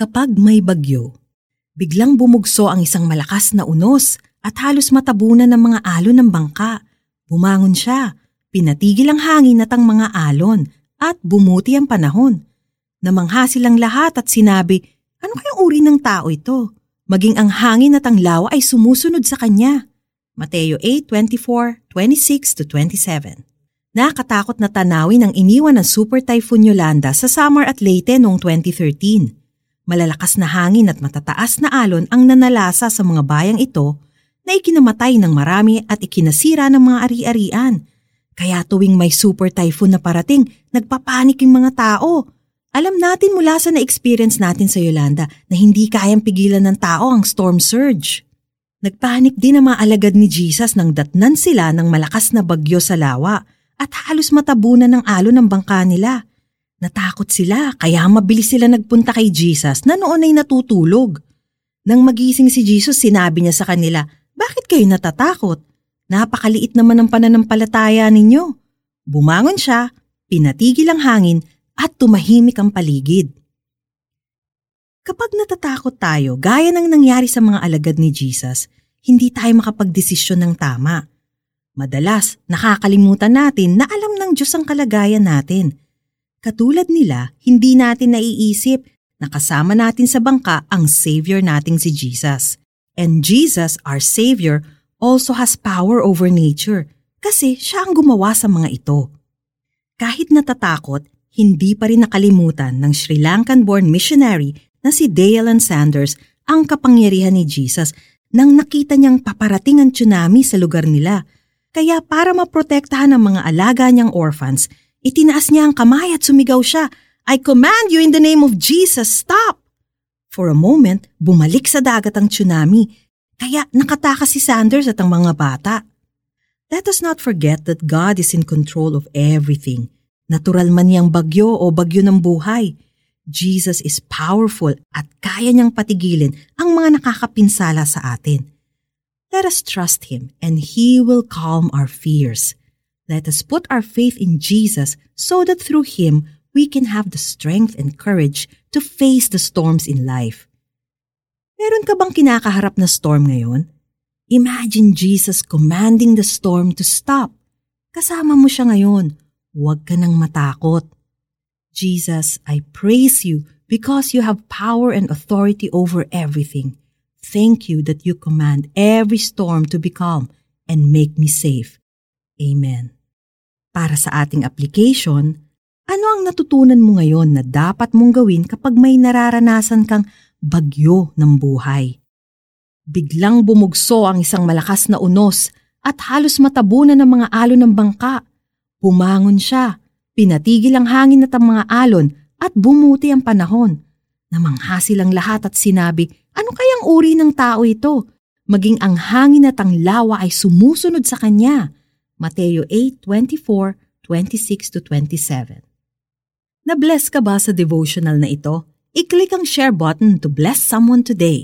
Kapag may bagyo, biglang bumugso ang isang malakas na unos at halos matabunan ng mga alon ng bangka. Bumangon siya, pinatigil ang hangin at ang mga alon at bumuti ang panahon. Namangha silang lahat at sinabi, ano kayang uri ng tao ito? Maging ang hangin at ang lawa ay sumusunod sa kanya. Mateo 8:24, 26 to 27. Nakatakot na tanawin ang iniwan ng Super Typhoon Yolanda sa Samar at Leyte noong 2013. Malalakas na hangin at matataas na alon ang nanalasa sa mga bayang ito na ikinamatay ng marami at ikinasira ng mga ari-arian. Kaya tuwing may super typhoon na parating, nagpapanik yung mga tao. Alam natin mula sa na-experience natin sa Yolanda na hindi kayang pigilan ng tao ang storm surge. Nagpanik din ang mga ni Jesus nang datnan sila ng malakas na bagyo sa lawa at halos matabunan ng alon ng bangka nila. Natakot sila kaya mabilis sila nagpunta kay Jesus na noon ay natutulog. Nang magising si Jesus, sinabi niya sa kanila, Bakit kayo natatakot? Napakaliit naman ang pananampalataya ninyo. Bumangon siya, pinatigil ang hangin at tumahimik ang paligid. Kapag natatakot tayo, gaya ng nangyari sa mga alagad ni Jesus, hindi tayo makapagdesisyon ng tama. Madalas, nakakalimutan natin na alam ng Diyos ang kalagayan natin Katulad nila, hindi natin naiisip na kasama natin sa bangka ang Savior nating si Jesus. And Jesus, our Savior, also has power over nature kasi siya ang gumawa sa mga ito. Kahit natatakot, hindi pa rin nakalimutan ng Sri Lankan-born missionary na si Dale Sanders ang kapangyarihan ni Jesus nang nakita niyang paparating ang tsunami sa lugar nila. Kaya para maprotektahan ang mga alaga niyang orphans, Itinaas niya ang kamay at sumigaw siya, I command you in the name of Jesus, stop! For a moment, bumalik sa dagat ang tsunami, kaya nakatakas si Sanders at ang mga bata. Let us not forget that God is in control of everything. Natural man niyang bagyo o bagyo ng buhay. Jesus is powerful at kaya niyang patigilin ang mga nakakapinsala sa atin. Let us trust Him and He will calm our fears. Let us put our faith in Jesus so that through Him we can have the strength and courage to face the storms in life. Meron ka bang kinakaharap na storm ngayon? Imagine Jesus commanding the storm to stop. Kasama mo siya ngayon. Huwag ka nang matakot. Jesus, I praise you because you have power and authority over everything. Thank you that you command every storm to be calm and make me safe. Amen. Para sa ating application, ano ang natutunan mo ngayon na dapat mong gawin kapag may nararanasan kang bagyo ng buhay? Biglang bumugso ang isang malakas na unos at halos matabunan ng mga alon ng bangka. Bumangon siya, pinatigil ang hangin at ang mga alon at bumuti ang panahon. Namangha silang lahat at sinabi, ano kayang uri ng tao ito? Maging ang hangin at ang lawa ay sumusunod sa kanya. Mateo 8:24, 26 to 27. Na-bless ka ba sa devotional na ito? I-click ang share button to bless someone today.